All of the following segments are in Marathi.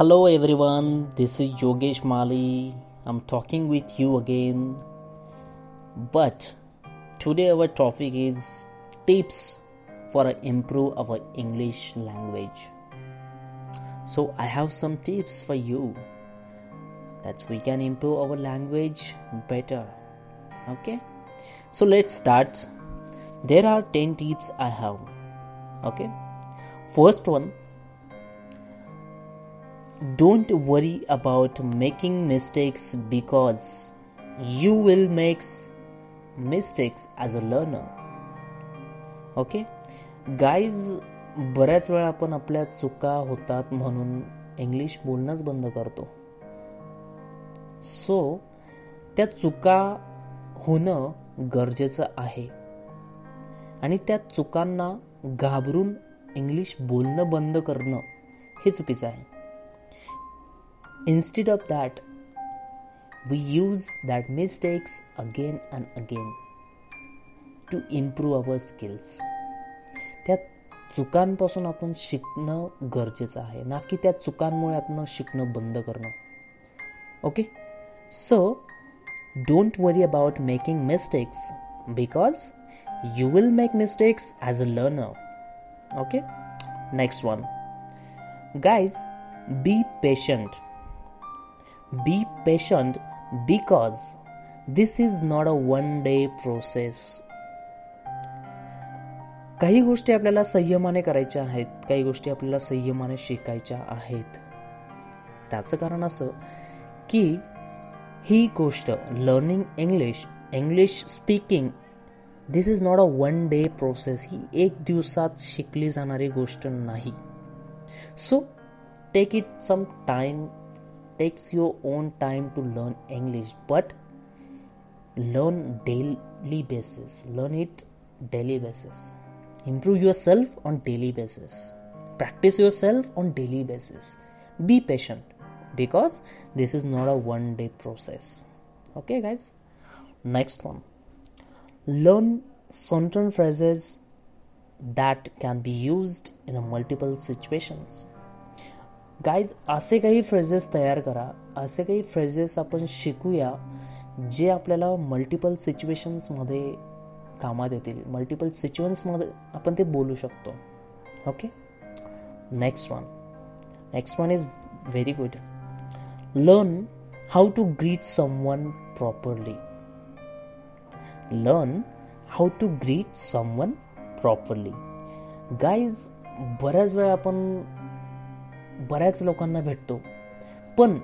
Hello everyone, this is Yogesh Mali. I'm talking with you again. But today our topic is tips for improve our English language. So I have some tips for you that we can improve our language better. Okay? So let's start. There are 10 tips I have. Okay? First one don't worry about making mistakes because you will make mistakes as a learner. Okay guys बऱ्याच वेळा आपण आपल्या चुका होतात म्हणून इंग्लिश बोलणंच बंद करतो. सो त्या चुका होणं गरजेचं आहे. आणि त्या चुकांना घाबरून इंग्लिश बोलणं बंद करणं हे चुकीचं आहे. Instead of that, we use that mistakes again and again to improve our skills. त्या चुकांपासून आपण शिकणं गरजेचं आहे. ना की त्या चुकांमुळे आपण शिकणं बंद करणं. Okay so don't worry about making mistakes because you will make mistakes as a learner okay next one guys be patient be patient because this is not a one day process. काही गोष्टी आपल्याला संयमाने करायच्या आहेत काही गोष्टी आपल्याला संयमाने शिकायच्या आहेत. त्याचं कारण असं की ही गोष्ट learning English English speaking this is not a one day process ही एक दिवसात शिकली जाणारी गोष्ट नाही. So take it some time takes your own time to learn english but learn daily basis. Learn it daily basis. Improve yourself on daily basis. Practice yourself on daily basis. Be patient because this is not a one day process. Okay guys? Next one. Learn certain phrases that can be used in multiple situations guys असे काही फ्रेजेस तयार करा. असे काही फ्रेजेस आपण शिकूया जे आपल्याला मल्टिपल सिच्युएशन्समध्ये कामात येतील. मल्टिपल सिच्युएन्समध्ये आपण ते बोलू शकतो. Okay next one next one is very good learn how to greet someone properly learn how to greet someone properly guys बऱ्याच वेळा आपण बऱ्याच लोकांना भेटतो. पण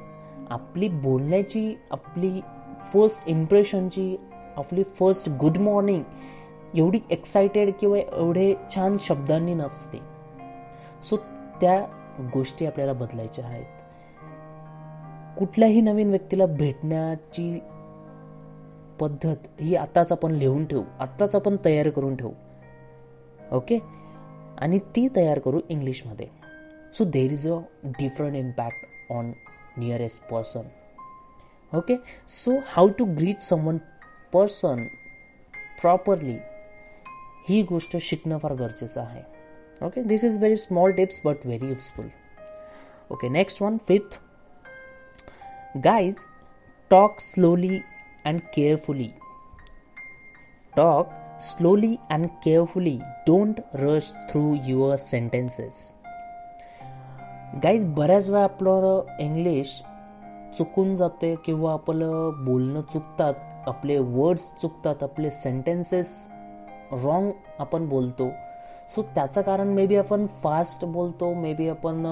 आपली बोलण्याची आपली फर्स्ट इम्प्रेशनची आपली फर्स्ट गुड मॉर्निंग एवढी एक्सायटेड किंवा एवढे छान शब्दांनी नसते. सो त्या गोष्टी आपल्याला बदलायच्या आहेत. कुठल्याही नवीन व्यक्तीला भेटण्याची पद्धत ही आताच आपण लिहून ठेवू. आताच आपण तयार करून ठेवू. ओके आणि ती तयार करू इंग्लिशमध्ये. So there is a different impact on nearest person. Okay? So how to greet someone person properly? ही गोष्ट शिकणं फार गरजेचं आहे. Okay this is very small tips but very useful okay next one fifth guys talk slowly and carefully talk slowly and carefully don't rush through your sentences guys बऱ्याच वेळा आपलं इंग्लिश चुकून जाते किंवा आपलं बोलणं चुकतात आपले वर्ड्स चुकतात आपले सेंटेन्सेस रॉंग आपण बोलतो. सो त्याचं कारण मे बी आपण फास्ट बोलतो मे बी आपण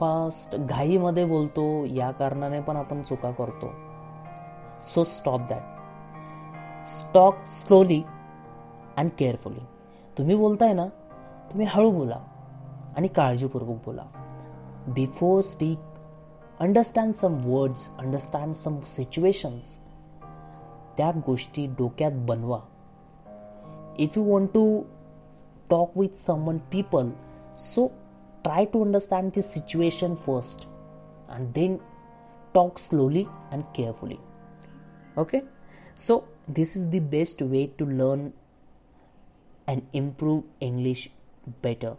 फास्ट घाईमध्ये बोलतो या कारणाने पण आपण चुका करतो. So stop that talk slowly and carefully तुम्ही बोलताय ना तुम्ही हळू बोला आणि काळजीपूर्वक बोला. Before speak understand some words understand some situations त्या गोष्टी डोक्यात बनवा if you want to talk with someone people so try to understand the situation first and then talk slowly and carefully okay so this is the best way to learn and improve english better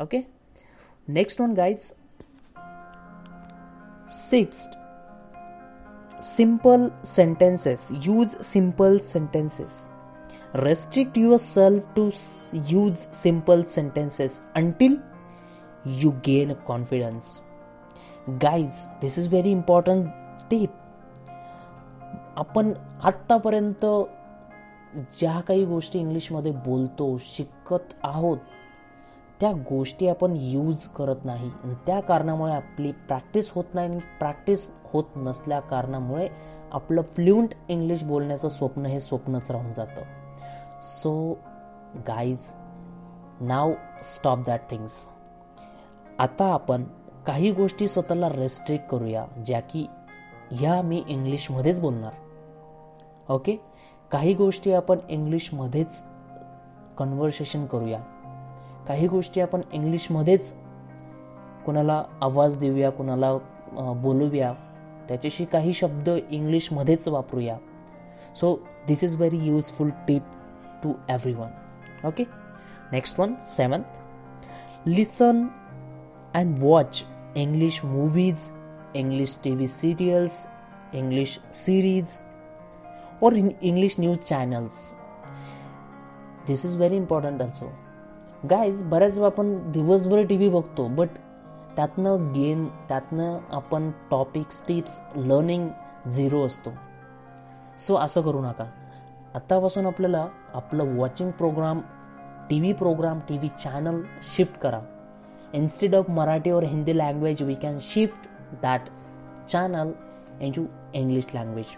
okay next one guys six simple sentences use simple sentences restrict your self to use simple sentences until you gain confidence guys this is very important tip आपण आतापर्यंत ज्या काही गोष्टी इंग्लिशमध्ये बोलतो शिकत आहोत त्या गोष्टी आपण यूज करत नाही. त्या कारणामुळे आपली प्रॅक्टिस होत नाही आणि प्रॅक्टिस होत नसल्या कारणामुळे आपलं फ्लुएंट इंग्लिश बोलण्याचं स्वप्न हे स्वप्नच राहून जातं. So guys now stop that things आता आपण काही गोष्टी स्वतःला रेस्ट्रिक्ट करूया ज्या की ह्या मी इंग्लिशमध्येच बोलणार. ओके काही गोष्टी आपण इंग्लिशमध्येच कन्व्हर्सेशन करूया. काही गोष्टी आपण इंग्लिशमध्येच कोणाला आवाज देऊया कोणाला बोलूया त्याच्याशी काही शब्द इंग्लिशमध्येच वापरूया. So this is very useful tip to every one okay next one seventh listen and watch English movies English T V serials English series और English news channels this is very important also guys बऱ्याच वेळा आपण दिवसभर टी व्ही बघतो बट त्यातनं गेन त्यातनं आपण टॉपिक्स टिप्स लर्निंग झिरो असतो. सो असं करू नका. आत्तापासून आपल्याला आपलं watching program T V program T V channel shift करा. इन्स्टेड ऑफ मराठी और Hindi language we can shift that channel in you English language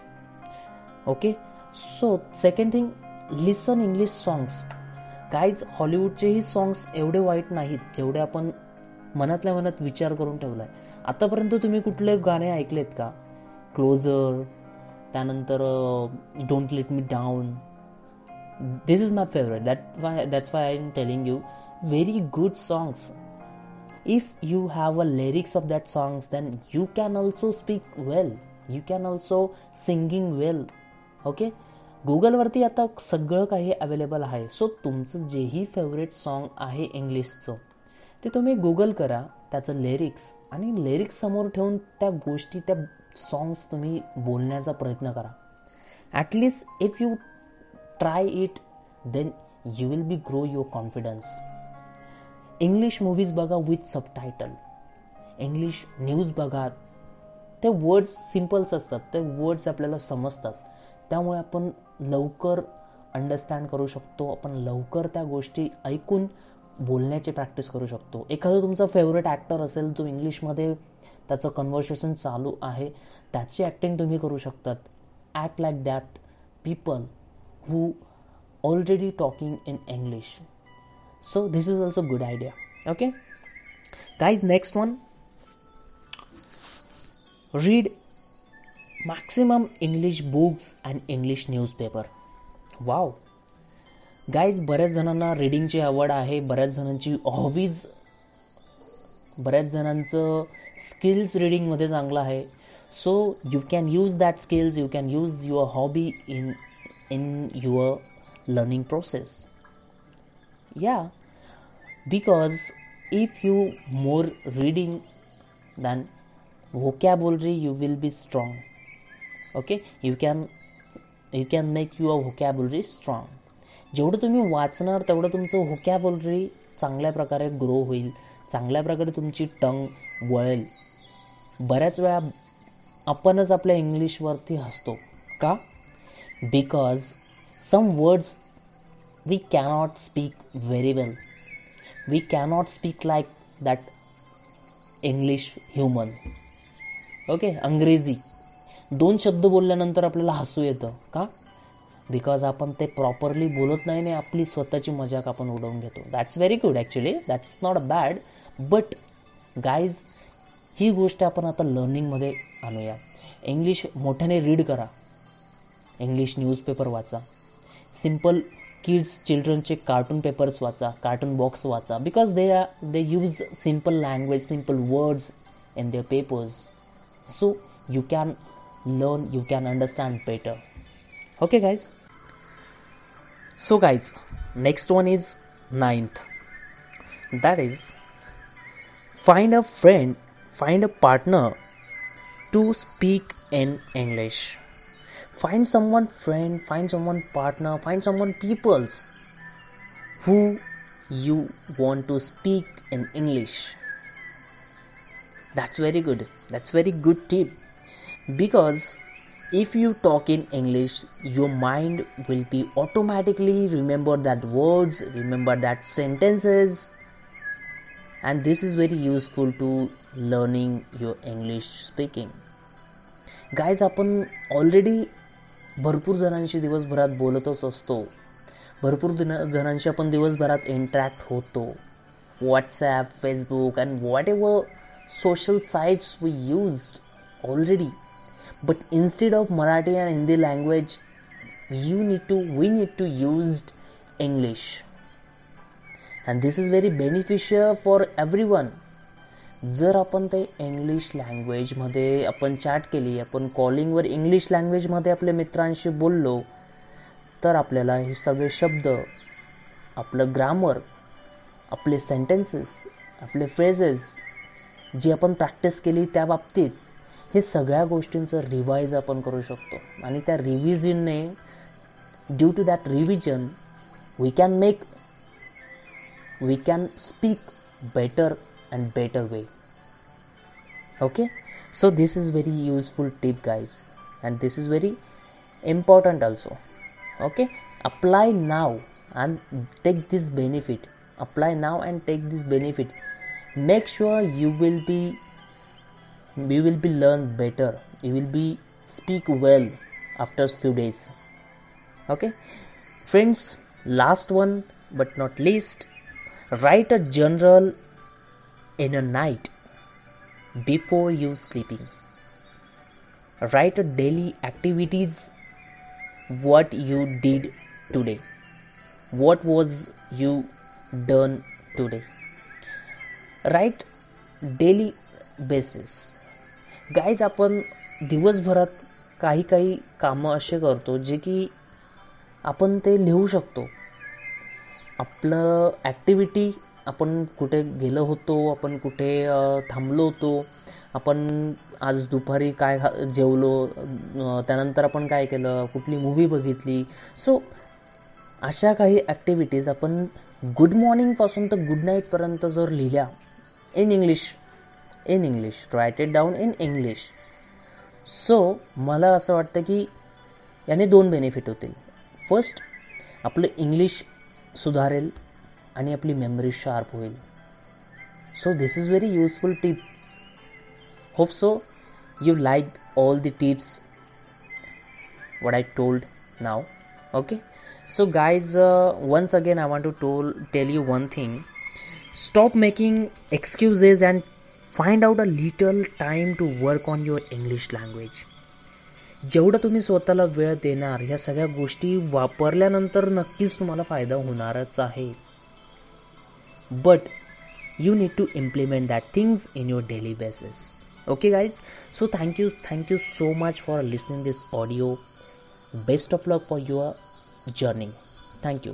okay so second thing listen English songs काहीच हॉलिवूडचेही सॉंग्स एवढे वाईट नाहीत जेवढे आपण मनातल्या मनात विचार करून ठेवलाय. आतापर्यंत तुम्ही कुठले गाणे ऐकलेत का? क्लोजर त्यानंतर don't let me down this is my favourite that why that's why I am telling you very good songs if you have a lyrics of that songs then you can also speak well you can also singing well okay गुगलवरती आता सगळं काही अवेलेबल आहे. सो तुमचं जेही फेवरेट सॉन्ग आहे इंग्लिशचं ते तुम्ही गुगल करा. त्याचं लिरिक्स आणि लिरिक्स समोर ठेवून त्या गोष्टी त्या सॉंग्स तुम्ही बोलण्याचा प्रयत्न करा. At least if you try it then you will be grow your confidence English movies बघा विथ सबटायटल इंग्लिश न्यूज बघा. ते वर्ड्स सिम्पल्स असतात. ते वर्ड्स आपल्याला समजतात. त्यामुळे आपण लवकर अंडरस्टँड करू शकतो. आपण लवकर त्या गोष्टी ऐकून बोलण्याची प्रॅक्टिस करू शकतो. एखादं तुमचा फेवरेट ॲक्टर असेल तो इंग्लिशमध्ये त्याचं कन्व्हर्सेशन चालू आहे त्याची ॲक्टिंग तुम्ही करू शकतात. Act like that people who already talking in English so this is also good idea okay guys next one read maximum English books and English newspaper wow guys बऱ्याच जणांना रीडिंगची आवड आहे. बऱ्याच जणांची हॉबीज बऱ्याच जणांचं स्किल्स रीडिंगमध्ये चांगलं आहे. So you can use that skills you can use your hobby in in your learning process या because if you more reading then vocabulary you will be strong. Okay you can you can make your vocabulary strong जेवढं तुम्ही वाचणार तेवढं तुमचं व्होकॅबलरी चांगल्या प्रकारे ग्रो होईल. चांगल्या प्रकारे तुमची टंग वळेल. बऱ्याच वेळा आपणच आपल्या इंग्लिशवरती हसतो. का? Because some words we cannot speak very well we cannot speak like that English human okay अंग्रेजी दोन शब्द बोलल्यानंतर आपल्याला हसू येतं का? बिकॉज आपण ते प्रॉपरली बोलत नाही आणि आपली स्वतःची मजाक आपण उडवून घेतो. That's very good actually that's not a bad but guys ही गोष्ट आपण आता लर्निंगमध्ये आणूया. इंग्लिश मोठ्याने रीड करा. इंग्लिश न्यूजपेपर वाचा. सिंपल किड्स चिल्ड्रनचे कार्टून पेपर्स वाचा कार्टून बॉक्स वाचा. Because they are they use simple language simple words in their papers so you can learn you can understand better okay guys so guys next one is ninth that is find a friend find a partner to speak in English. Find someone friend, find someone partner, find someone peoples who you want to speak in English. That's very good. That's very good tip because if you talk in english your mind will be automatically remember that words remember that sentences and this is very useful to learning your english speaking guys आपण ऑलरेडी भरपूर जणांशी दिवसभरात बोलतच असतो भरपूर जणांशी आपण दिवसभरात इंटरॅक्ट होतो WhatsApp Facebook and whatever social sites we used already but instead of marathi and hindi language you need to we need to use english. And this is very beneficial for everyone. जर आपण ते इंग्लिश लँग्वेजमध्ये आपण चॅट केली आपण कॉलिंगवर इंग्लिश लँग्वेजमध्ये आपल्या मित्रांशी बोललो तर आपल्याला हे सगळे शब्द आपलं ग्रामर आपले सेंटेन्सेस आपले फ्रेजेस जी आपण प्रॅक्टिस केली त्या बाबतीत हे सगळ्या गोष्टींचं रिवाईज आपण करू शकतो. आणि त्या रिव्हिजनने due to that revision we can make we can speak better and better way okay so this is very useful tip guys and this is very important also. Okay? Apply now and take this benefit. Apply now and take this benefit. Make sure you will be you will be learn better. You will be speak well after few days. Okay? Friends last one but not least write a journal in a night before you sleeping. Write a daily activities what you did today. What was you done today? Write daily basis. Guys आपण दिवसभरात काही काही कामं असे करतो जे की आपण ते लिहू शकतो. आपलं ॲक्टिव्हिटी आपण कुठे गेलो होतो आपण कुठे थांबलो होतो आपण आज दुपारी काय जेवलो त्यानंतर आपण काय केलं कुठली मूवी बघितली. सो अशा काही ॲक्टिव्हिटीज आपण गुड मॉर्निंगपासून तर गुड नाईटपर्यंत जर लिहिल्या in English in English write it down in English so मला असं वाटतं की याने दोन बेनिफिट होतील फर्स्ट आपलं इंग्लिश सुधारेल आणि आपली मेमरी शार्प होईल so this is very useful tip hope so you liked all the tips what i told now okay so guys uh, once again i want to tol- tell you one thing stop making excuses and find out a little time to work on your english language जेवढं तुम्ही स्वतःला वेळ देणार ह्या सगळ्या गोष्टी वापरल्यानंतर नक्कीच तुम्हाला फायदा होणारच आहे but you need to implement that things in your daily basis okay guys so thank you thank you so much for listening this audio best of luck for your journey thank